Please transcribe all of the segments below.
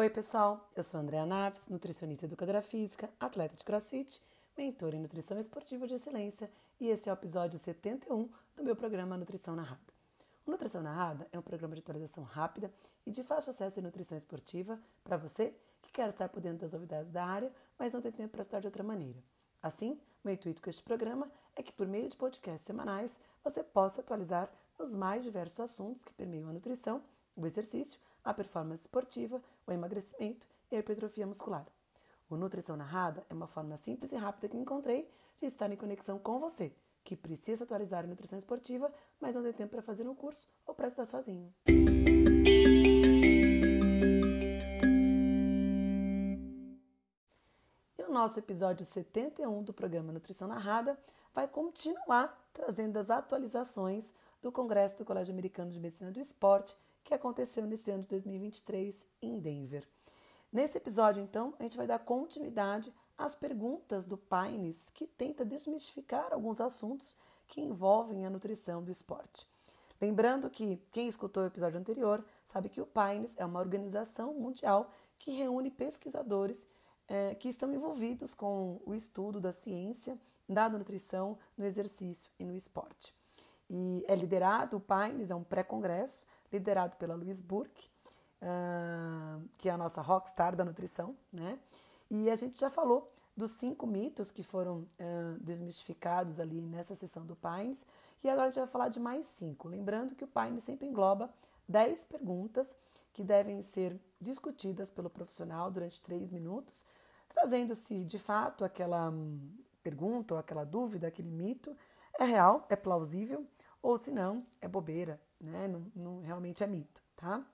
Oi, pessoal. Eu sou Andréa Naves, nutricionista e educadora física, atleta de crossfit, mentora em nutrição esportiva de excelência, e esse é o episódio 71 do meu programa Nutrição Narrada. O Nutrição Narrada é um programa de atualização rápida e de fácil acesso em nutrição esportiva para você que quer estar por dentro das novidades da área, mas não tem tempo para estudar de outra maneira. Assim, meu intuito com este programa é que, por meio de podcasts semanais, você possa atualizar os mais diversos assuntos que permeiam a nutrição, o exercício a performance esportiva, o emagrecimento e a hipertrofia muscular. O Nutrição Narrada é uma forma simples e rápida que encontrei de estar em conexão com você, que precisa atualizar a nutrição esportiva, mas não tem tempo para fazer um curso ou para estudar sozinho. E o nosso episódio 71 do programa Nutrição Narrada vai continuar trazendo as atualizações do Congresso do Colégio Americano de Medicina do Esporte que aconteceu nesse ano de 2023 em Denver. Nesse episódio, então, a gente vai dar continuidade às perguntas do Pines, que tenta desmistificar alguns assuntos que envolvem a nutrição do esporte. Lembrando que quem escutou o episódio anterior sabe que o Pines é uma organização mundial que reúne pesquisadores é, que estão envolvidos com o estudo da ciência da nutrição no exercício e no esporte. E é liderado, o Pines é um pré-congresso liderado pela Louise Burke, uh, que é a nossa rockstar da nutrição, né? E a gente já falou dos cinco mitos que foram uh, desmistificados ali nessa sessão do Pines, e agora a gente vai falar de mais cinco. Lembrando que o Pines sempre engloba dez perguntas que devem ser discutidas pelo profissional durante três minutos, trazendo se de fato aquela hum, pergunta ou aquela dúvida, aquele mito é real, é plausível, ou se não, é bobeira, né? Não, não, realmente é mito, tá?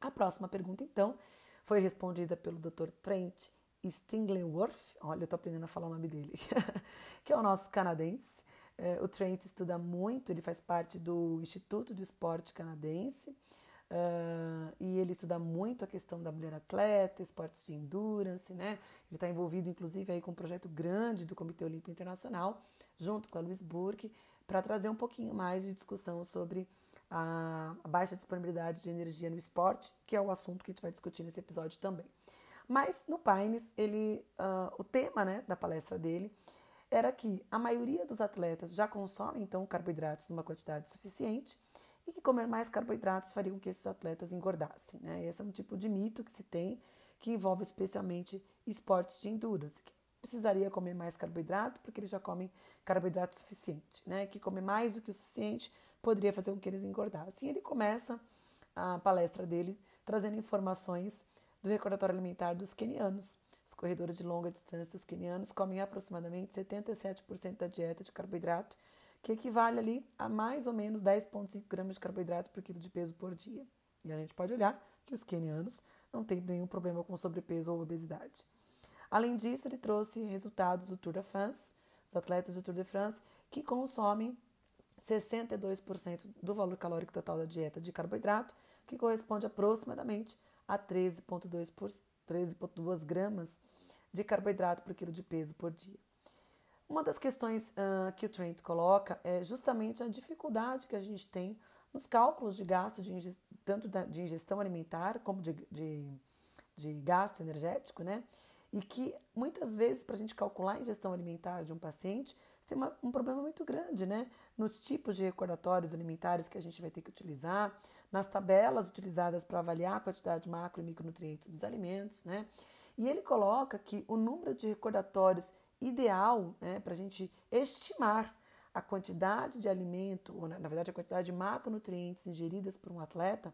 A próxima pergunta, então, foi respondida pelo Dr. Trent Stingleyworth, olha, eu tô aprendendo a falar o nome dele, que é o nosso canadense. É, o Trent estuda muito, ele faz parte do Instituto do Esporte Canadense, uh, e ele estuda muito a questão da mulher atleta, esportes de endurance, né? Ele está envolvido, inclusive, aí com um projeto grande do Comitê Olímpico Internacional, junto com a Luiz Burke, para trazer um pouquinho mais de discussão sobre a, baixa disponibilidade de energia no esporte, que é o assunto que a gente vai discutir nesse episódio também. Mas no Pines, ele, uh, o tema né, da palestra dele era que a maioria dos atletas já consomem então carboidratos numa quantidade suficiente e que comer mais carboidratos faria com que esses atletas engordassem. Né? Esse é um tipo de mito que se tem que envolve especialmente esportes de endurance, que precisaria comer mais carboidrato porque eles já comem carboidrato suficiente, né? Que comer mais do que o suficiente poderia fazer com que eles engordassem. E ele começa a palestra dele trazendo informações do recordatório alimentar dos quenianos. Os corredores de longa distância, os quenianos, comem aproximadamente 77% da dieta de carboidrato, que equivale ali a mais ou menos 10,5 gramas de carboidrato por quilo de peso por dia. E a gente pode olhar que os quenianos não têm nenhum problema com sobrepeso ou obesidade. Além disso, ele trouxe resultados do Tour de France, os atletas do Tour de France que consomem 62% do valor calórico total da dieta de carboidrato, que corresponde aproximadamente a 13,2 gramas de carboidrato por quilo de peso por dia. Uma das questões uh, que o Trent coloca é justamente a dificuldade que a gente tem nos cálculos de gasto, de tanto de ingestão alimentar como de, de, de gasto energético, né? E que muitas vezes, para a gente calcular a ingestão alimentar de um paciente, tem uma, um problema muito grande, né? Nos tipos de recordatórios alimentares que a gente vai ter que utilizar, nas tabelas utilizadas para avaliar a quantidade macro e micronutrientes dos alimentos, né? E ele coloca que o número de recordatórios ideal né, para a gente estimar a quantidade de alimento, ou na verdade a quantidade de macronutrientes ingeridas por um atleta,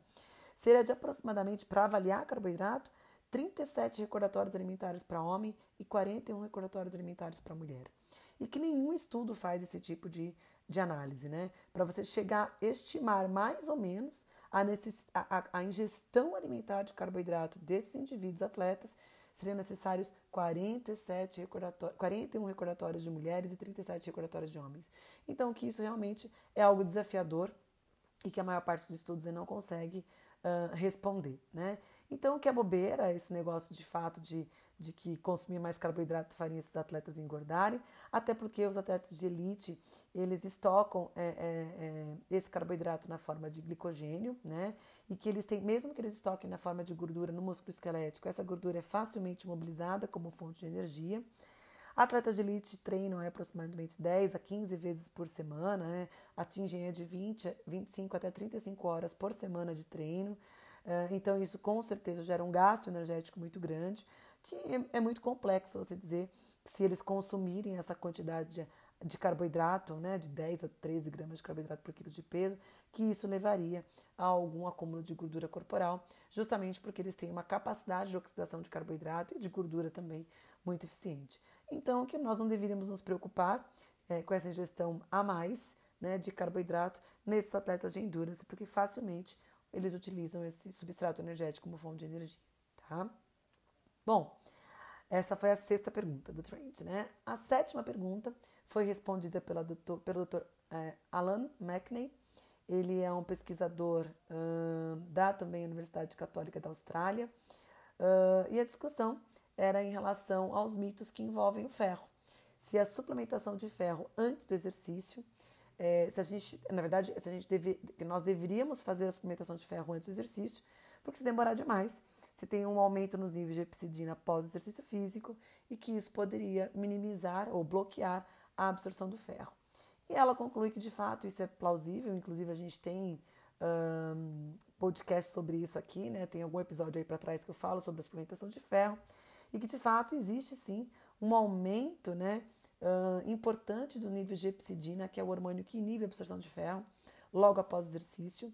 seria de aproximadamente, para avaliar carboidrato, 37 recordatórios alimentares para homem e 41 recordatórios alimentares para mulher e que nenhum estudo faz esse tipo de, de análise, né? Para você chegar a estimar mais ou menos a, necess, a, a, ingestão alimentar de carboidrato desses indivíduos atletas, seriam necessários 47 recordatórios, 41 recordatórios de mulheres e 37 recordatórios de homens. Então, que isso realmente é algo desafiador e que a maior parte dos estudos não consegue uh, responder, né? Então, que é bobeira esse negócio de fato de, de que consumir mais carboidrato faria esses atletas engordarem, até porque os atletas de elite, eles estocam é, é, é, esse carboidrato na forma de glicogênio, né? E que eles têm, mesmo que eles estoquem na forma de gordura no músculo esquelético, essa gordura é facilmente mobilizada como fonte de energia. Atletas de elite treinam é, aproximadamente 10 a 15 vezes por semana, né? atingem de 20, 25 até 35 horas por semana de treino. Ah, então, isso com certeza gera um gasto energético muito grande, que é, é muito complexo você dizer se eles consumirem essa quantidade de, de carboidrato, né, de 10 a 13 gramas de carboidrato por quilo de peso, que isso levaria a algum acúmulo de gordura corporal, justamente porque eles têm uma capacidade de oxidação de carboidrato e de gordura também muito eficiente. Então, que nós não deveríamos nos preocupar é, com essa ingestão a mais né, de carboidrato nesses atletas de endurance, porque facilmente eles utilizam esse substrato energético como fonte de energia, tá? Bom, essa foi a sexta pergunta do Trent, né? A sétima pergunta foi respondida pela doutor, pelo Dr. É, Alan McNey. Ele é um pesquisador uh, da também Universidade Católica da Austrália. Uh, e a discussão era em relação aos mitos que envolvem o ferro. Se a suplementação de ferro antes do exercício é, se a gente, na verdade, se a gente deve, nós deveríamos fazer a suplementação de ferro antes do exercício, porque se demorar demais, se tem um aumento nos níveis de epsidina após o exercício físico e que isso poderia minimizar ou bloquear a absorção do ferro. E ela conclui que de fato isso é plausível, inclusive a gente tem um, podcast sobre isso aqui, né? Tem algum episódio aí para trás que eu falo sobre a suplementação de ferro e que de fato existe sim um aumento, né? Uh, importante do nível de epsidina, que é o hormônio que inibe a absorção de ferro, logo após o exercício.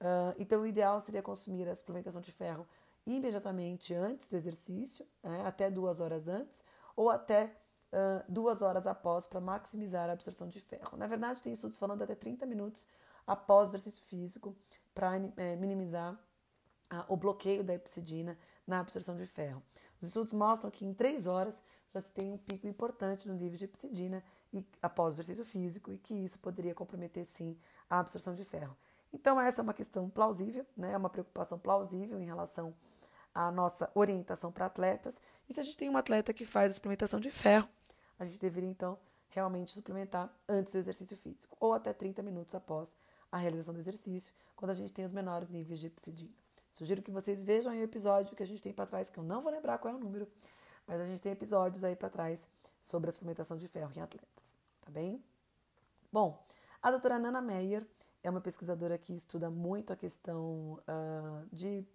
Uh, então, o ideal seria consumir a suplementação de ferro imediatamente antes do exercício, né, até duas horas antes, ou até uh, duas horas após, para maximizar a absorção de ferro. Na verdade, tem estudos falando até 30 minutos após o exercício físico, para é, minimizar o bloqueio da epsidina na absorção de ferro. Os estudos mostram que em 3 horas já se tem um pico importante no nível de epsidina e, após o exercício físico e que isso poderia comprometer sim a absorção de ferro. Então essa é uma questão plausível, né? é uma preocupação plausível em relação à nossa orientação para atletas. E se a gente tem um atleta que faz a suplementação de ferro, a gente deveria então realmente suplementar antes do exercício físico ou até 30 minutos após a realização do exercício, quando a gente tem os menores níveis de epsidina. Sugiro que vocês vejam aí o episódio que a gente tem para trás, que eu não vou lembrar qual é o número, mas a gente tem episódios aí para trás sobre a suplementação de ferro em atletas, tá bem? Bom, a doutora Nana Meyer é uma pesquisadora que estuda muito a questão uh, de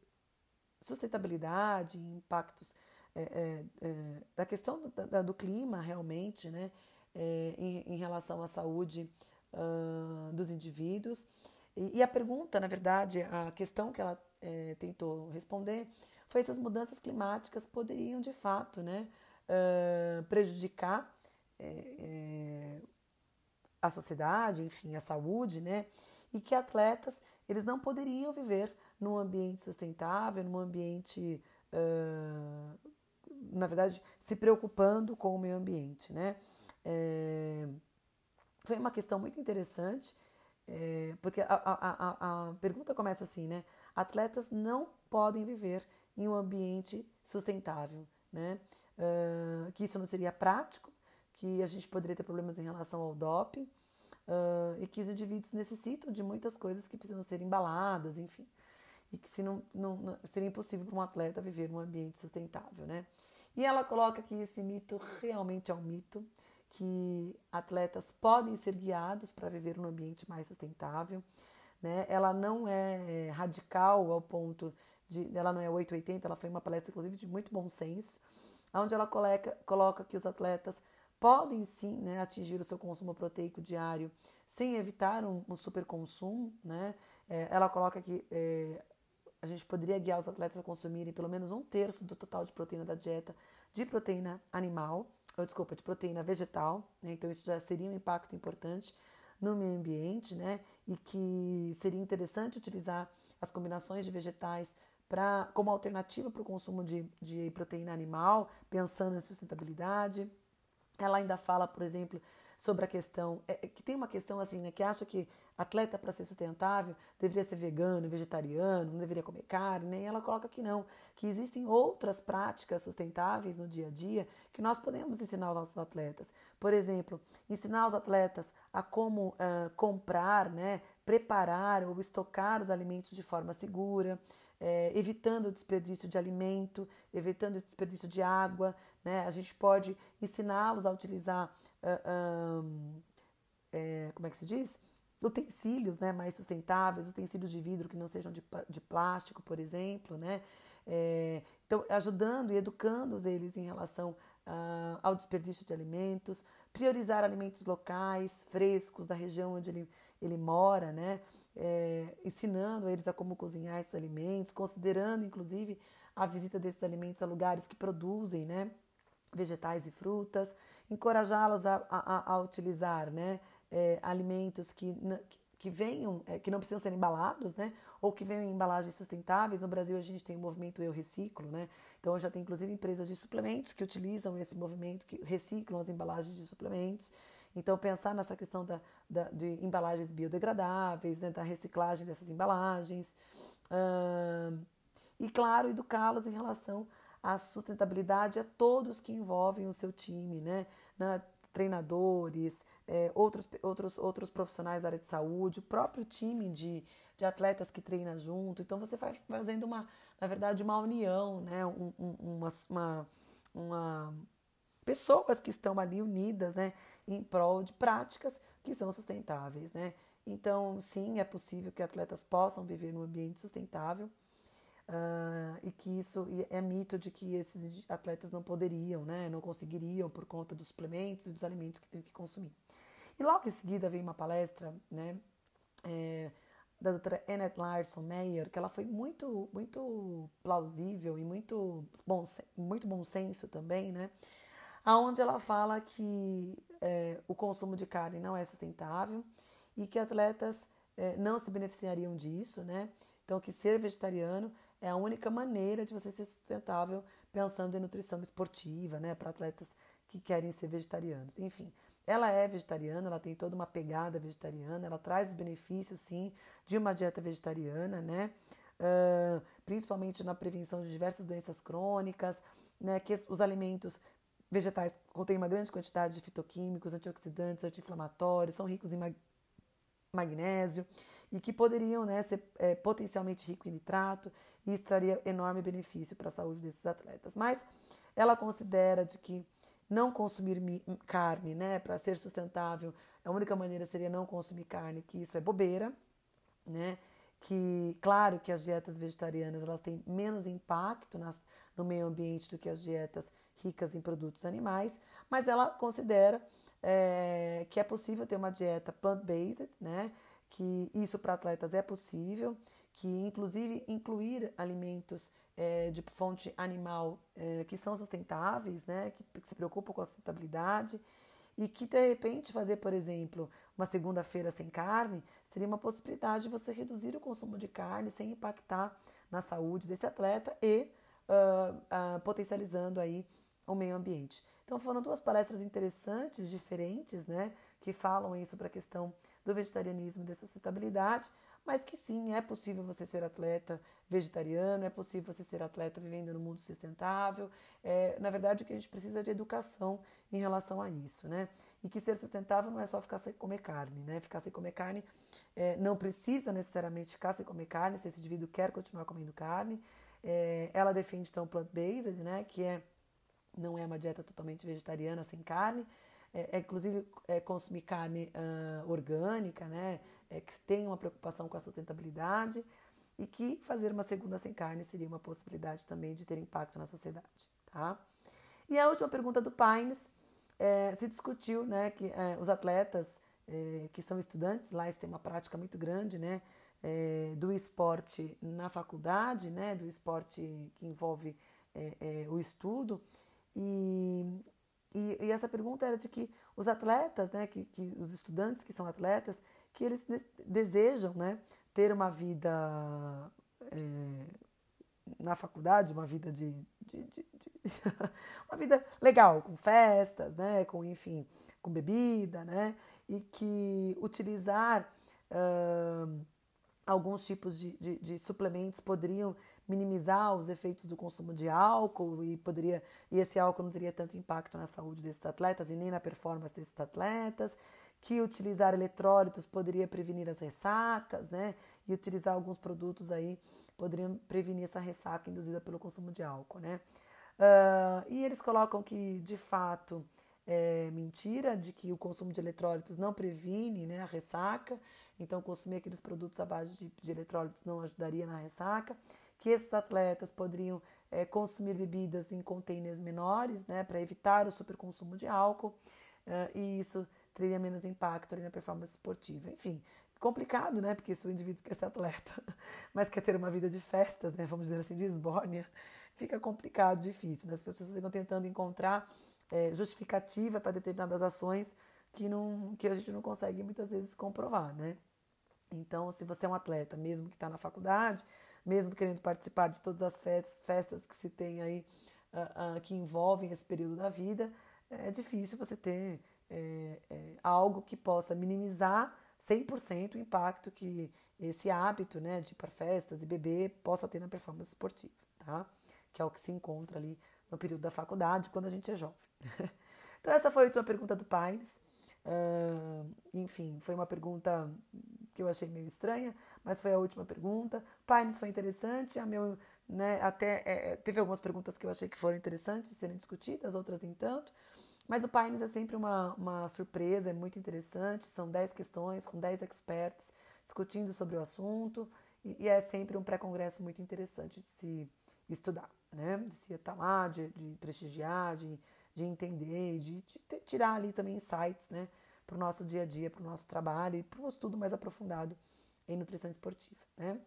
sustentabilidade, impactos é, é, é, da questão do, da, do, clima realmente, né, é, em, em, relação à saúde uh, dos indivíduos. E, e, a pergunta, na verdade, a questão que ela é, tentou responder foi essas mudanças climáticas poderiam de fato né, uh, prejudicar é, é, a sociedade, enfim, a saúde, né, e que atletas eles não poderiam viver num ambiente sustentável, num ambiente, uh, na verdade, se preocupando com o meio ambiente, né. É, foi uma questão muito interessante, é, porque a, a, a, a pergunta começa assim, né? Atletas não podem viver em um ambiente sustentável, né? Uh, que isso não seria prático, que a gente poderia ter problemas em relação ao doping uh, e que os indivíduos necessitam de muitas coisas que precisam ser embaladas, enfim, e que se não, não, não seria impossível para um atleta viver num ambiente sustentável, né? E ela coloca que esse mito realmente é um mito, que atletas podem ser guiados para viver num ambiente mais sustentável, né? Ela não é radical ao ponto de, ela não é 880, ela foi uma palestra, inclusive, de muito bom senso, onde ela coloca, coloca que os atletas podem sim né, atingir o seu consumo proteico diário sem evitar um, um superconsumo. Né? É, ela coloca que é, a gente poderia guiar os atletas a consumirem pelo menos um terço do total de proteína da dieta de proteína animal, ou desculpa, de proteína vegetal. Né? Então, isso já seria um impacto importante no meio ambiente, né? E que seria interessante utilizar as combinações de vegetais pra, como alternativa para o consumo de, de proteína animal, pensando em sustentabilidade. Ela ainda fala, por exemplo, sobre a questão, é, que tem uma questão assim, né, que acha que atleta para ser sustentável deveria ser vegano, vegetariano, não deveria comer carne, né? e ela coloca que não, que existem outras práticas sustentáveis no dia a dia que nós podemos ensinar aos nossos atletas. Por exemplo, ensinar os atletas a como uh, comprar, né, preparar ou estocar os alimentos de forma segura, é, evitando o desperdício de alimento, evitando o desperdício de água. Né? A gente pode ensiná-los a utilizar, uh, um, é, como é que se diz? Utensílios né, mais sustentáveis, utensílios de vidro que não sejam de, de plástico, por exemplo. Né? É, então, ajudando e educando eles em relação uh, ao desperdício de alimentos, priorizar alimentos locais, frescos, da região onde ele, ele mora, né? É, ensinando eles a como cozinhar esses alimentos, considerando inclusive a visita desses alimentos a lugares que produzem né, vegetais e frutas, encorajá-los a, a, a, utilizar né, é, alimentos que, que venham, é, que não precisam ser embalados, né, ou que venham em embalagens sustentáveis. No Brasil a gente tem o movimento Eu Reciclo, né, então já tem inclusive empresas de suplementos que utilizam esse movimento, que reciclam as embalagens de suplementos. Então, pensar nessa questão da, da de embalagens biodegradáveis, né, da reciclagem dessas embalagens. E, claro, educá-los em relação à sustentabilidade a todos que envolvem o seu time, né? Na, treinadores, é, outros, outros, outros profissionais da área de saúde, o próprio time de, de atletas que treina junto. Então, você vai fazendo uma, na verdade, uma união, né? Um, um, uma, uma, uma pessoas que estão ali unidas, né, em prol de práticas que são sustentáveis, né? Então, sim, é possível que atletas possam viver num ambiente sustentável uh, e que isso é mito de que esses atletas não poderiam, né, não conseguiriam por conta dos suplementos e dos alimentos que têm que consumir. E logo em seguida veio uma palestra, né, é, da doutora Annette Larson Meyer, que ela foi muito, muito plausível e muito bom, muito bom senso também, né? Aonde ela fala que é, o consumo de carne não é sustentável e que atletas é, não se beneficiariam disso, né? Então, que ser vegetariano é a única maneira de você ser sustentável pensando em nutrição esportiva, né? Para atletas que querem ser vegetarianos. Enfim, ela é vegetariana, ela tem toda uma pegada vegetariana, ela traz os benefícios, sim, de uma dieta vegetariana, né? Uh, principalmente na prevenção de diversas doenças crônicas, né? Que os alimentos Vegetais contêm uma grande quantidade de fitoquímicos, antioxidantes, anti-inflamatórios, são ricos em mag magnésio e que poderiam né, ser é, potencialmente ricos em nitrato e isso traria enorme benefício para a saúde desses atletas. Mas ela considera de que não consumir carne, né, para ser sustentável, a única maneira seria não consumir carne, que isso é bobeira, né? Que claro que as dietas vegetarianas elas têm menos impacto nas, no meio ambiente do que as dietas ricas em produtos animais, mas ela considera é, que é possível ter uma dieta plant-based, né? Que isso para atletas é possível, que inclusive incluir alimentos é, de fonte animal é, que são sustentáveis, né? Que, que se preocupam com a sustentabilidade e que de repente fazer, por exemplo, uma segunda-feira sem carne seria uma possibilidade de você reduzir o consumo de carne sem impactar na saúde desse atleta e uh, uh, potencializando aí o meio ambiente. Então foram duas palestras interessantes, diferentes, né, que falam aí sobre a questão do vegetarianismo e da sustentabilidade, mas que sim, é possível você ser atleta vegetariano, é possível você ser atleta vivendo no mundo sustentável. É, na verdade, o que a gente precisa é de educação em relação a isso, né? E que ser sustentável não é só ficar sem comer carne, né? Ficar sem comer carne é, não precisa necessariamente ficar sem comer carne, se esse indivíduo quer continuar comendo carne. É, ela defende então plant-based, né? Que é não é uma dieta totalmente vegetariana, sem carne. É, é inclusive é, consumir carne uh, orgânica, né? É, que tem uma preocupação com a sustentabilidade e que fazer uma segunda sem carne seria uma possibilidade também de ter impacto na sociedade, tá? E a última pergunta do Pines é, se discutiu, né, que é, os atletas é, que são estudantes lá eles têm uma prática muito grande, né, é, do esporte na faculdade, né, do esporte que envolve o estudo e, e, e, essa pergunta era de que os atletas, né, que, que os estudantes que são atletas, que eles desejam né, ter uma vida é, na faculdade, uma vida de, de, de, de uma vida legal, com festas, né, com enfim, com bebida, né? E que utilizar uh, alguns tipos de, de, de, suplementos poderiam minimizar os efeitos do consumo de álcool e poderia e esse álcool não teria tanto impacto na saúde desses atletas e nem na performance desses atletas que utilizar eletrólitos poderia prevenir as ressacas, né? E utilizar alguns produtos aí poderiam prevenir essa ressaca induzida pelo consumo de álcool, né? Uh, e eles colocam que, de fato, é mentira de que o consumo de eletrólitos não previne né, a ressaca, então consumir aqueles produtos à base de, de eletrólitos não ajudaria na ressaca, que esses atletas poderiam é, consumir bebidas em containers menores né, para evitar o superconsumo de álcool, uh, e isso teria menos impacto na performance esportiva. Enfim, complicado, né? Porque se o indivíduo quer ser atleta, mas quer ter uma vida de festas, né? Vamos dizer assim, de esbórnia, fica complicado, difícil. Né? As pessoas ficam tentando encontrar é, justificativa para determinadas ações que, não, que a gente não consegue muitas vezes comprovar, né? Então, se você é um atleta, mesmo que está na faculdade, mesmo querendo participar de todas as festas, festas que se tem aí, uh, uh, que envolvem esse período da vida, é difícil você ter é, é, algo que possa minimizar 100% o impacto que esse hábito né, de ir para festas e beber possa ter na performance esportiva, tá? Que é o que se encontra ali no período da faculdade, quando a gente é jovem. então, essa foi a última pergunta do Pines. Uh, enfim, foi uma pergunta que eu achei meio estranha, mas foi a última pergunta. Pines foi interessante, a meu, né, até é, teve algumas perguntas que eu achei que foram interessantes de serem discutidas, outras nem tanto. Mas o Pines é sempre uma, uma surpresa, é muito interessante. São 10 questões com 10 experts discutindo sobre o assunto. E, e é sempre um pré-congresso muito interessante de se estudar, né? de se estar lá, de, de prestigiar, de, de entender, de, de tirar ali também insights né? Para o nosso dia a dia, para o nosso trabalho e para um estudo mais aprofundado em nutrição esportiva. Né?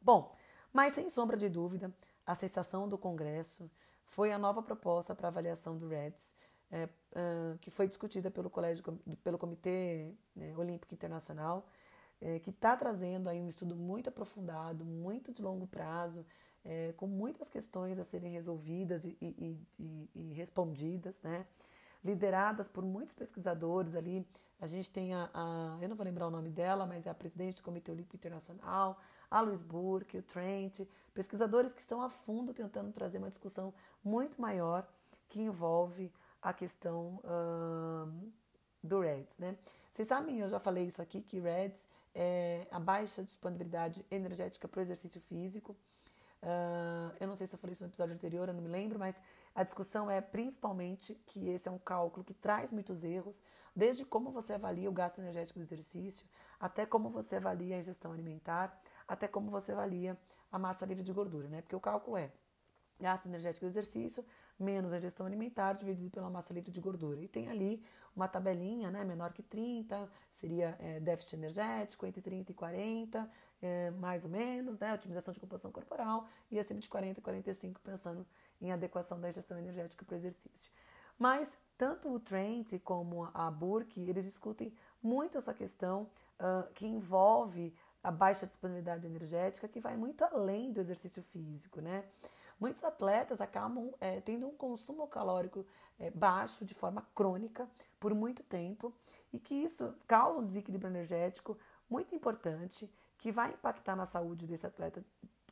Bom, mas sem sombra de dúvida, a sensação do congresso foi a nova proposta para avaliação do REDS é, uh, que foi discutida pelo colégio, pelo Comitê né, Olímpico Internacional, é, que está trazendo aí um estudo muito aprofundado, muito de longo prazo, é, com muitas questões a serem resolvidas e, e, e, e, respondidas, né? Lideradas por muitos pesquisadores ali. A gente tem a, a, eu não vou lembrar o nome dela, mas é a presidente do Comitê Olímpico Internacional, a Luiz Burke, o Trent, pesquisadores que estão a fundo tentando trazer uma discussão muito maior que envolve a questão do REDS, né? Vocês sabem, eu já falei isso aqui, que REDS é a baixa disponibilidade energética para o exercício físico. Uh, eu não sei se eu falei isso no episódio anterior, eu não me lembro, mas a discussão é principalmente que esse é um cálculo que traz muitos erros, desde como você avalia o gasto energético do exercício, até como você avalia a ingestão alimentar, até como você avalia a massa livre de gordura, né? Porque o cálculo é gasto energético do exercício menos a ingestão alimentar dividido pela massa livre de gordura. E tem ali uma tabelinha, né, menor que 30, seria é, déficit energético, entre 30 e 40, é, mais ou menos, né, otimização de composição corporal, e acima de 40 e 45, pensando em adequação da ingestão energética para o exercício. Mas tanto o Trent como a Burke, eles discutem muito essa questão uh, que envolve a baixa disponibilidade energética, que vai muito além do exercício físico, né? Muitos atletas acabam é, tendo um consumo calórico é, baixo de forma crônica por muito tempo e que isso causa um desequilíbrio energético muito importante que vai impactar na saúde desse atleta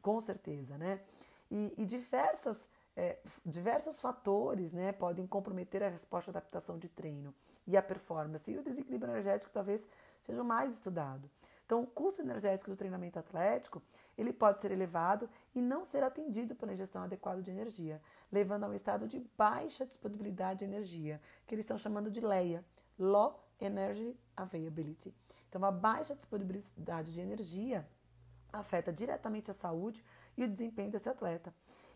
com certeza, né? E, e diversas, é, diversos fatores né, podem comprometer a resposta à adaptação de treino e a performance. E o desequilíbrio energético talvez seja o mais estudado. Então, o custo energético do treinamento atlético ele pode ser elevado e não ser atendido pela ingestão adequada de energia, levando a um estado de baixa disponibilidade de energia, que eles estão chamando de LEA, Low Energy Availability. Então, a baixa disponibilidade de energia afeta diretamente a saúde e o desempenho desse atleta.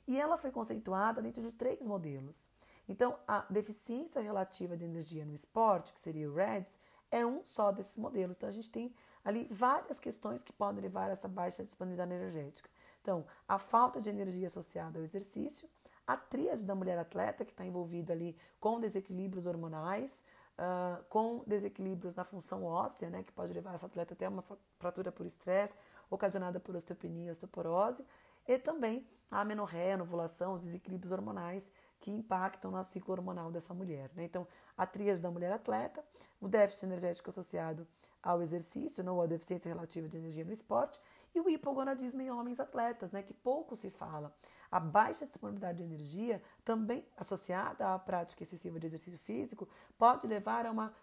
E ela foi conceituada dentro de três modelos. Então, a deficiência relativa de energia no esporte, que seria o REDS, é um só desses modelos. Então, a gente tem ali várias questões que podem levar a essa baixa disponibilidade energética. Então, a falta de energia associada ao exercício, a tríade da mulher atleta, que está envolvida ali com desequilíbrios hormonais, uh, com desequilíbrios na função óssea, né, que pode levar essa atleta até uma fratura por estresse, ocasionada por osteopenia, osteoporose, e também a amenorreia, a ovulação, os desequilíbrios hormonais, que impactam no ciclo hormonal dessa mulher. Né? Então, a tríade da mulher atleta, o déficit energético associado ao exercício, não, a deficiência relativa de energia no esporte, e o hipogonadismo em homens atletas, né, que pouco se fala. A baixa disponibilidade de energia, também associada à prática excessiva de exercício físico, pode levar a uma,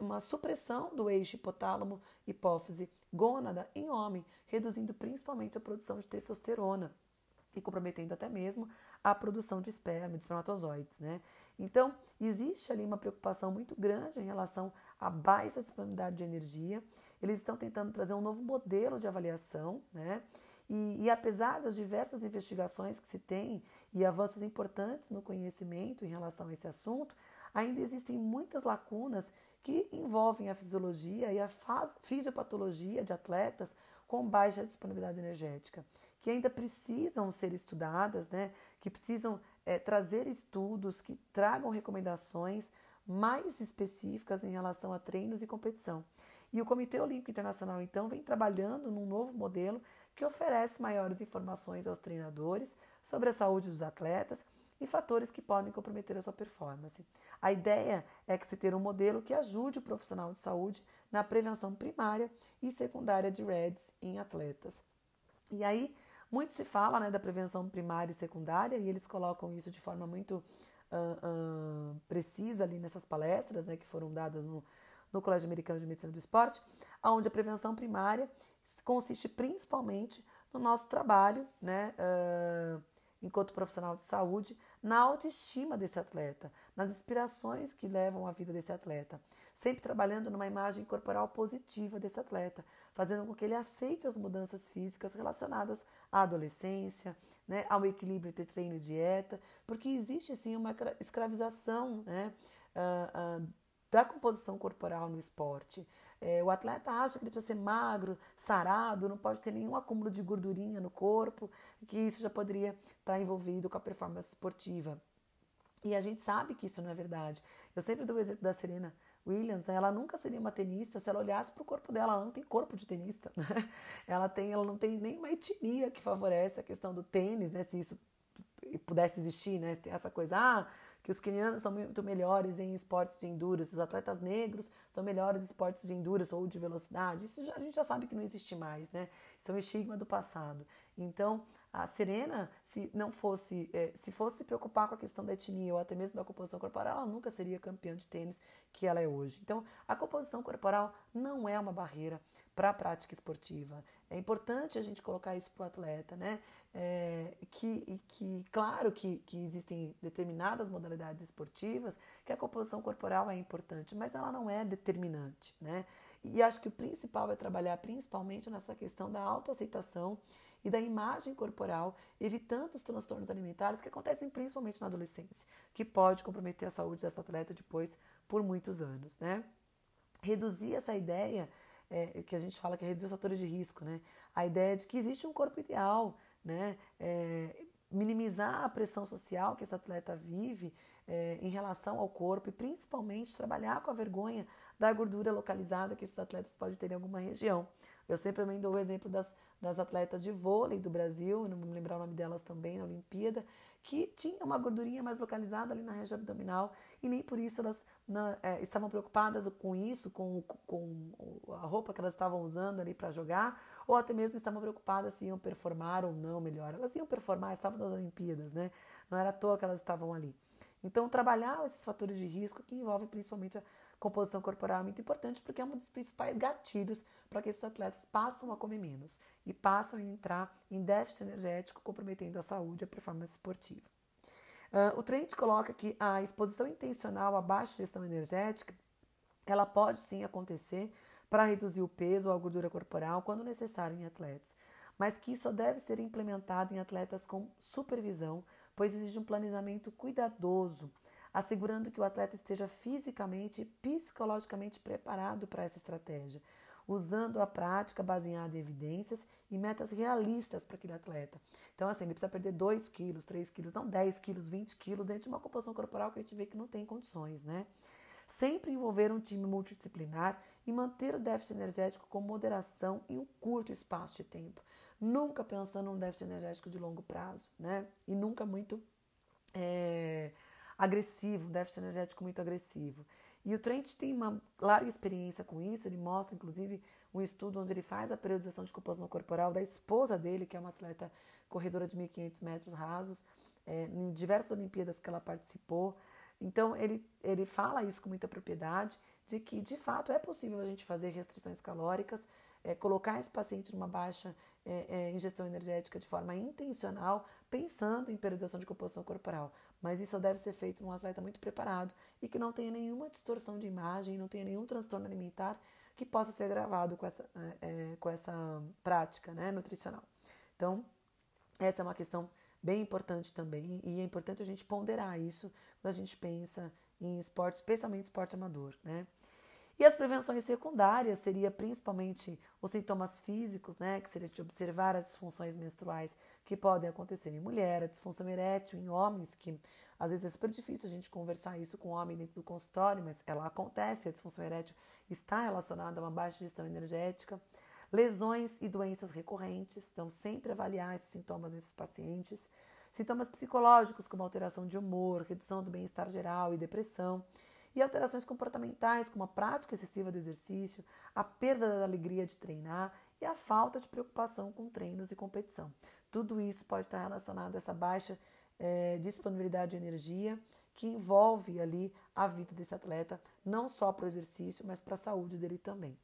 uma supressão do eixo hipotálamo, hipófise, gônada em homem, reduzindo principalmente a produção de testosterona e comprometendo até mesmo a produção de esperma, de espermatozoides, né? Então, existe ali uma preocupação muito grande em relação à baixa disponibilidade de energia. Eles estão tentando trazer um novo modelo de avaliação, né? E, e, apesar das diversas investigações que se tem e avanços importantes no conhecimento em relação a esse assunto, ainda existem muitas lacunas que envolvem a fisiologia e a fisiopatologia de atletas com baixa disponibilidade energética, que ainda precisam ser estudadas, né? que precisam é, trazer estudos que tragam recomendações mais específicas em relação a treinos e competição. E o Comitê Olímpico Internacional, então, vem trabalhando num novo modelo que oferece maiores informações aos treinadores sobre a saúde dos atletas e fatores que podem comprometer a sua performance. A ideia é que se ter um modelo que ajude o profissional de saúde na prevenção primária e secundária de REDS em atletas. E aí, muito se fala né, da prevenção primária e secundária, e eles colocam isso de forma muito uh, precisa ali nessas palestras né, que foram dadas no, no Colégio Americano de Medicina do Esporte, onde a prevenção primária consiste principalmente no nosso trabalho, né, uh, enquanto profissional de saúde, na autoestima desse atleta, nas inspirações que levam a vida desse atleta, sempre trabalhando numa imagem corporal positiva desse atleta, fazendo com que ele aceite as mudanças físicas relacionadas à adolescência, né, ao equilíbrio entre treino e dieta, porque existe sim uma escravização né, uh, uh, da composição corporal no esporte. É, o atleta acha que ele precisa ser magro, sarado, não pode ter nenhum acúmulo de gordurinha no corpo, que isso já poderia estar envolvido com a performance esportiva. E a gente sabe que isso não é verdade. Eu sempre dou o exemplo da Serena Williams, né? ela nunca seria uma tenista se ela olhasse para o corpo dela. Ela não tem corpo de tenista. Né? Ela, tem, ela não tem nenhuma etnia que favorece a questão do tênis, né? se isso pudesse existir, né? Essa coisa, ah, que os quenianos são muito melhores em esportes de endurance, os atletas negros são melhores em esportes de endurance ou de velocidade. Isso já, a gente já sabe que não existe mais, né? Isso é um estigma do passado. Então, a Serena, se não fosse, é, se fosse se preocupar com a questão da etnia ou até mesmo da composição corporal, ela nunca seria campeã de tênis que ela é hoje. Então, a composição corporal não é uma barreira para a prática esportiva. É importante a gente colocar isso para o atleta, né? É, que, que, claro que, que existem determinadas modalidades esportivas que a composição corporal é importante, mas ela não é determinante, né? E acho que o principal é trabalhar principalmente nessa questão da autoaceitação e da imagem corporal, evitando os transtornos alimentares que acontecem principalmente na adolescência, que pode comprometer a saúde dessa atleta depois por muitos anos, né? Reduzir essa ideia é, que a gente fala que é reduzir os fatores de risco, né? A ideia de que existe um corpo ideal, né? É, minimizar a pressão social que esse atleta vive é, em relação ao corpo e principalmente trabalhar com a vergonha da gordura localizada que esses atletas podem ter em alguma região. Eu sempre também dou o exemplo das, das atletas de vôlei do Brasil, não vou lembrar o nome delas também na Olimpíada, que tinha uma gordurinha mais localizada ali na região abdominal e nem por isso elas na, é, estavam preocupadas com isso, com, com a roupa que elas estavam usando ali para jogar, ou até mesmo estavam preocupadas se iam performar ou não melhor. Elas iam performar, estavam nas Olimpíadas, né? Não era à toa que elas estavam ali. Então, trabalhar esses fatores de risco que envolvem principalmente a composição corporal é muito importante porque é um dos principais gatilhos para que esses atletas passam a comer menos e passam a entrar em déficit energético, comprometendo a saúde e a performance esportiva. Uh, o Trent coloca que a exposição intencional a baixa gestão energética ela pode sim acontecer para reduzir o peso ou a gordura corporal quando necessário em atletas, mas que isso deve ser implementado em atletas com supervisão, pois exige um planejamento cuidadoso, assegurando que o atleta esteja fisicamente e psicologicamente preparado para essa estratégia, usando a prática baseada em evidências e metas realistas para aquele atleta. Então, assim, ele precisa perder 2 quilos, 3 quilos, não 10 quilos, 20 quilos, dentro de uma composição corporal que a gente vê que não tem condições, né? Sempre envolver um time multidisciplinar e manter o déficit energético com moderação e um curto espaço de tempo. Nunca pensando num déficit energético de longo prazo, né? E nunca muito é, agressivo, um déficit energético muito agressivo. E o Trent tem uma larga experiência com isso, ele mostra inclusive um estudo onde ele faz a periodização de composição corporal da esposa dele, que é uma atleta corredora de 1.500 metros rasos, é, em diversas Olimpíadas que ela participou. Então ele, ele fala isso com muita propriedade, de que de fato é possível a gente fazer restrições calóricas, é, colocar esse paciente numa baixa é, é, ingestão energética de forma intencional, pensando em periodização de composição corporal. Mas isso deve ser feito num atleta muito preparado e que não tenha nenhuma distorção de imagem, não tenha nenhum transtorno alimentar que possa ser agravado com essa, é, é, com essa prática né, nutricional. Então, essa é uma questão bem importante também e é importante a gente ponderar isso quando a gente pensa em esporte, especialmente esporte amador, né? E as prevenções secundárias seria principalmente os sintomas físicos, né, que seria de observar as disfunções menstruais que podem acontecer em mulher, a disfunção erétil em homens, que às vezes é super difícil a gente conversar isso com o homem dentro do consultório, mas ela acontece, a disfunção erétil está relacionada a uma baixa gestão energética. Lesões e doenças recorrentes, então sempre avaliar esses sintomas nesses pacientes. Sintomas psicológicos, como alteração de humor, redução do bem-estar geral e depressão e alterações comportamentais, como a prática excessiva do exercício, a perda da alegria de treinar e a falta de preocupação com treinos e competição. Tudo isso pode estar relacionado a essa baixa é, disponibilidade de energia que envolve ali a vida desse atleta, não só para o exercício, mas para a saúde dele também.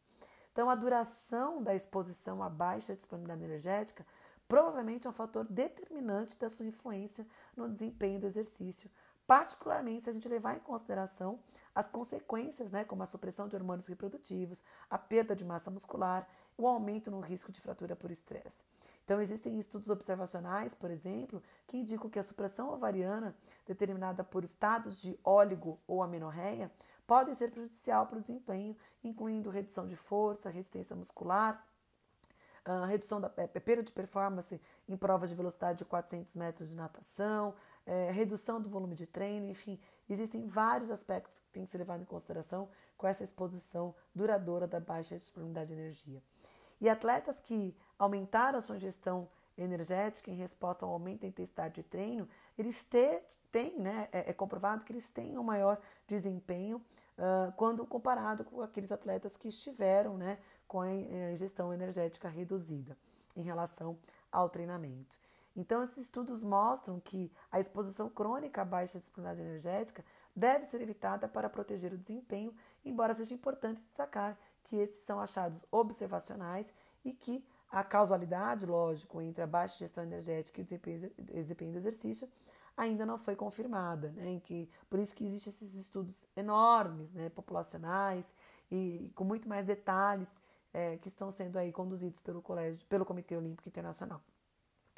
Então, a duração da exposição à baixa disponibilidade energética provavelmente é um fator determinante da sua influência no desempenho do exercício, particularmente se a gente levar em consideração as consequências, né, como a supressão de hormônios reprodutivos, a perda de massa muscular, o aumento no risco de fratura por estresse. Então, existem estudos observacionais, por exemplo, que indicam que a supressão ovariana, determinada por estados de óligo ou amenorreia, pode ser prejudicial para o desempenho, incluindo redução de força, resistência muscular, uh, redução da é, perda de performance em provas de velocidade de 400 metros de natação, é, redução do volume de treino, enfim, existem vários aspectos que têm que ser levados em consideração com essa exposição duradoura da baixa disponibilidade de energia. E atletas que aumentaram a sua ingestão energética em resposta ao aumento da intensidade de treino, eles têm, né, é, é, comprovado que eles têm um maior desempenho uh, quando comparado com aqueles atletas que estiveram né, com a ingestão energética reduzida em relação ao treinamento. Então, esses estudos mostram que a exposição crônica à baixa disponibilidade energética deve ser evitada para proteger o desempenho, embora seja importante destacar que esses são achados observacionais e que a causalidade, lógico, entre a baixa gestão energética e o desempenho, do exercício ainda não foi confirmada, né? Em que, por isso que existem esses estudos enormes, né, populacionais e, e com muito mais detalhes é, que estão sendo aí conduzidos pelo colégio, pelo Comitê Olímpico Internacional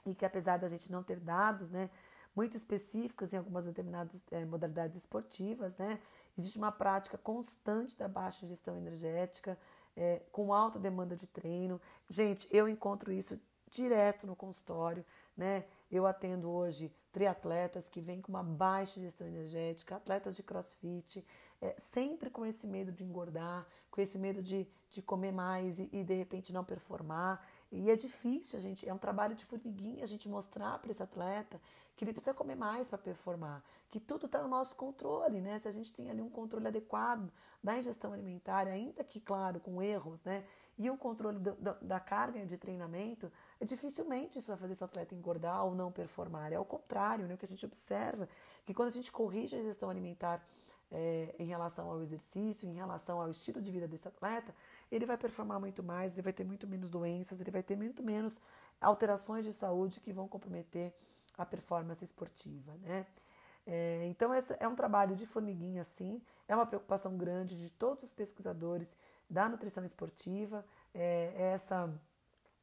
e que apesar da gente não ter dados, né, muito específicos em algumas determinadas é, modalidades esportivas, né, existe uma prática constante da baixa gestão energética, é, com alta demanda de treino. Gente, eu encontro isso direto no consultório, né? Eu atendo hoje triatletas que vêm com uma baixa gestão energética, atletas de crossfit, é, sempre com esse medo de engordar, com esse medo de, de comer mais e, e de repente não performar. E é difícil, a gente, é um trabalho de formiguinha a gente mostrar para esse atleta que ele precisa comer mais para performar, que tudo está no nosso controle, né? Se a gente tem ali um controle adequado da ingestão alimentar, ainda que, claro, com erros, né? E o controle do, do, da carga de treinamento, é dificilmente isso vai fazer esse atleta engordar ou não performar. É ao contrário, né? O que a gente observa que quando a gente corrige a ingestão alimentar é, em relação ao exercício, em relação ao estilo de vida desse atleta, ele vai performar muito mais, ele vai ter muito menos doenças, ele vai ter muito menos alterações de saúde que vão comprometer a performance esportiva, né? É, então, é um trabalho de formiguinha, sim, é uma preocupação grande de todos os pesquisadores da nutrição esportiva, é, é essa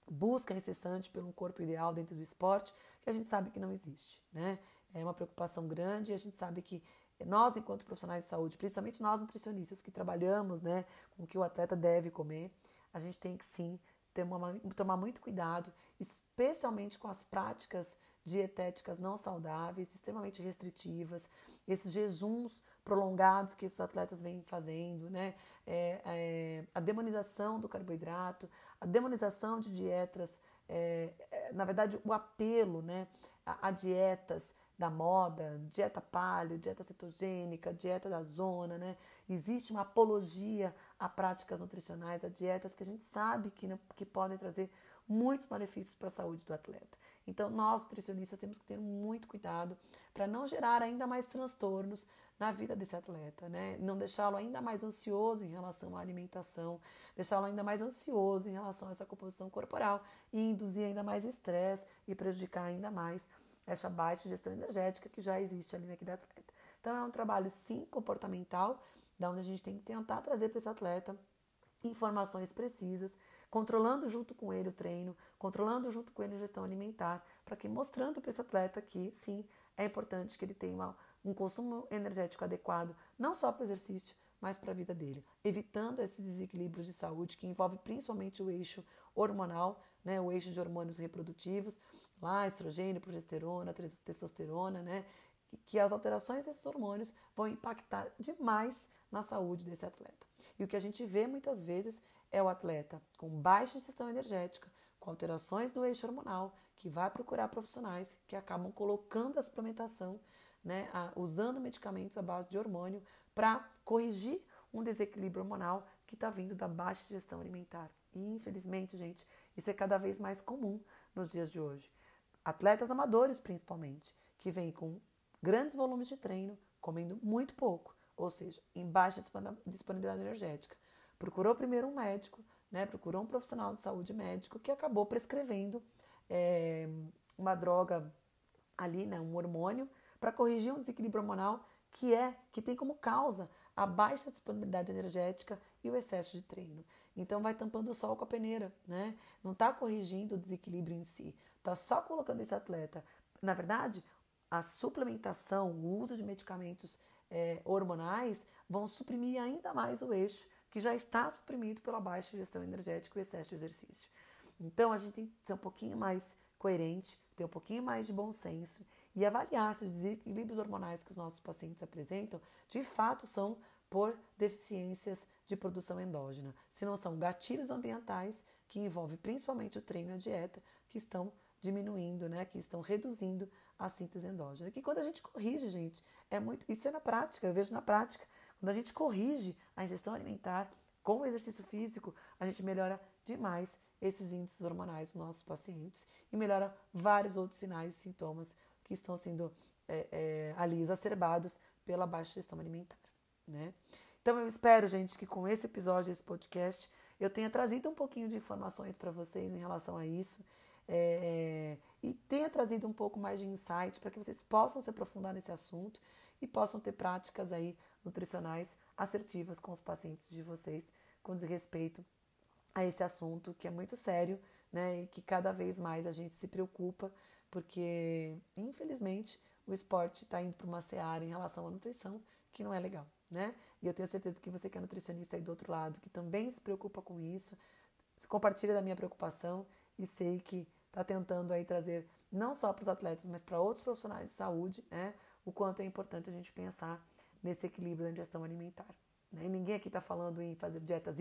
busca incessante pelo corpo ideal dentro do esporte, que a gente sabe que não existe, né? É uma preocupação grande e a gente sabe que nós, enquanto profissionais de saúde, principalmente nós nutricionistas que trabalhamos né, com o que o atleta deve comer, a gente tem que sim uma, tomar muito cuidado, especialmente com as práticas dietéticas não saudáveis, extremamente restritivas, esses jejuns prolongados que esses atletas vêm fazendo, né? É, é, a demonização do carboidrato, a demonização de dietas, é, é na verdade, o apelo né, a, a dietas da moda, dieta paleo, dieta cetogênica, dieta da zona, né? Existe uma apologia a práticas nutricionais, a dietas que a gente sabe que, que podem trazer muitos malefícios para a saúde do atleta. Então, nós nutricionistas temos que ter muito cuidado para não gerar ainda mais transtornos na vida desse atleta, né? Não deixá-lo ainda mais ansioso em relação à alimentação, deixá-lo ainda mais ansioso em relação a essa composição corporal e induzir ainda mais estresse e prejudicar ainda mais essa baixa gestão energética que já existe ali naquele atleta. Então, é um trabalho, sim, comportamental, da onde a gente tem que tentar trazer para esse atleta informações precisas controlando junto com ele o treino, controlando junto com ele a gestão alimentar, para que mostrando para esse atleta que sim, é importante que ele tenha uma, um consumo energético adequado, não só para o exercício, mas para a vida dele, evitando esses desequilíbrios de saúde que envolve principalmente o eixo hormonal, né, o eixo de hormônios reprodutivos, lá estrogênio, progesterona, testosterona, né, que as alterações desses hormônios vão impactar demais na saúde desse atleta. E o que a gente vê muitas vezes é o atleta com baixa ingestão energética, com alterações do eixo hormonal, que vai procurar profissionais que acabam colocando a suplementação, né, a, usando medicamentos à base de hormônio para corrigir um desequilíbrio hormonal que está vindo da baixa ingestão alimentar. E infelizmente, gente, isso é cada vez mais comum nos dias de hoje. Atletas amadores, principalmente, que vêm com grandes volumes de treino, comendo muito pouco, ou seja, em baixa disponibilidade energética procurou primeiro um médico, né, procurou um profissional de saúde médico que acabou prescrevendo é, uma droga ali, né, um hormônio, para corrigir um desequilíbrio hormonal que é que tem como causa a baixa disponibilidade energética e o excesso de treino. Então vai tampando o sol com a peneira, né? Não está corrigindo o desequilíbrio em si, está só colocando esse atleta. Na verdade, a suplementação, o uso de medicamentos é, hormonais vão suprimir ainda mais o eixo que já está suprimido pela baixa gestão energética e excesso de exercício. Então a gente tem que ser um pouquinho mais coerente, ter um pouquinho mais de bom senso e avaliar se os desequilíbrios hormonais que os nossos pacientes apresentam de fato são por deficiências de produção endógena, se não são gatilhos ambientais que envolvem principalmente o treino e a dieta que estão diminuindo, né, que estão reduzindo a síntese endógena. Que quando a gente corrige, gente, é muito, isso é na prática, eu vejo na prática. Quando a gente corrige a ingestão alimentar com o exercício físico, a gente melhora demais esses índices hormonais dos nossos pacientes e melhora vários outros sinais e sintomas que estão sendo é, é, ali exacerbados pela baixa gestão alimentar, né? Então eu espero, gente, que com esse episódio, esse podcast, eu tenha trazido um pouquinho de informações para vocês em relação a isso é, e tenha trazido um pouco mais de insight para que vocês possam se aprofundar nesse assunto e possam ter práticas aí nutricionais assertivas com os pacientes de vocês com respeito a esse assunto que é muito sério, né, e que cada vez mais a gente se preocupa, porque infelizmente o esporte está indo para uma seara em relação à nutrição que não é legal, né? E eu tenho certeza que você que é nutricionista aí do outro lado, que também se preocupa com isso, compartilha da minha preocupação e sei que está tentando aí trazer não só para os atletas, mas para outros profissionais de saúde, né? O quanto é importante a gente pensar nesse equilíbrio da ingestão alimentar. Né? Ninguém aqui está falando em fazer dietas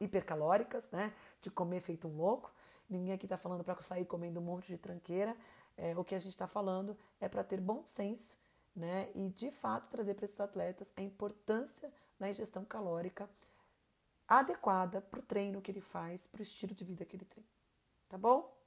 hipercalóricas, né? de comer feito um louco. Ninguém aqui está falando para sair comendo um monte de tranqueira. É, o que a gente está falando é para ter bom senso né? e, de fato, trazer para esses atletas a importância da ingestão calórica adequada para o treino que ele faz, para o estilo de vida que ele treina. Tá bom?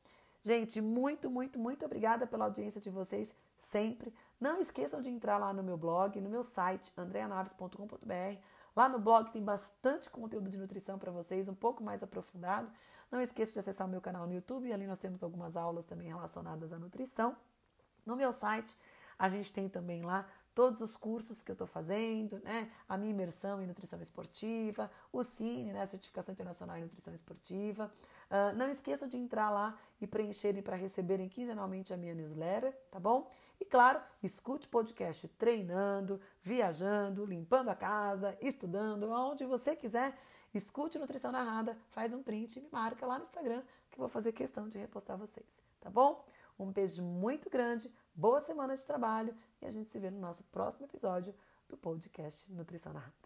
Gente, muito, muito, muito obrigada pela audiência de vocês sempre. Não esqueçam de entrar lá no meu blog, no meu site, andreanaves.com.br. Lá no blog tem bastante conteúdo de nutrição para vocês, um pouco mais aprofundado. Não esqueça de acessar o meu canal no YouTube, ali nós temos algumas aulas também relacionadas à nutrição. No meu site, a gente tem também lá todos os cursos que eu estou fazendo, né? A minha imersão em nutrição esportiva, o Cine, né? Certificação Internacional em Nutrição Esportiva. Uh, não esqueçam de entrar lá e preencherem para receberem quinzenalmente a minha newsletter, tá bom? E claro, escute podcast treinando, viajando, limpando a casa, estudando, onde você quiser. Escute Nutrição Narrada, faz um print e me marca lá no Instagram que eu vou fazer questão de repostar vocês, tá bom? Um beijo muito grande, boa semana de trabalho e a gente se vê no nosso próximo episódio do podcast Nutrição Narrada.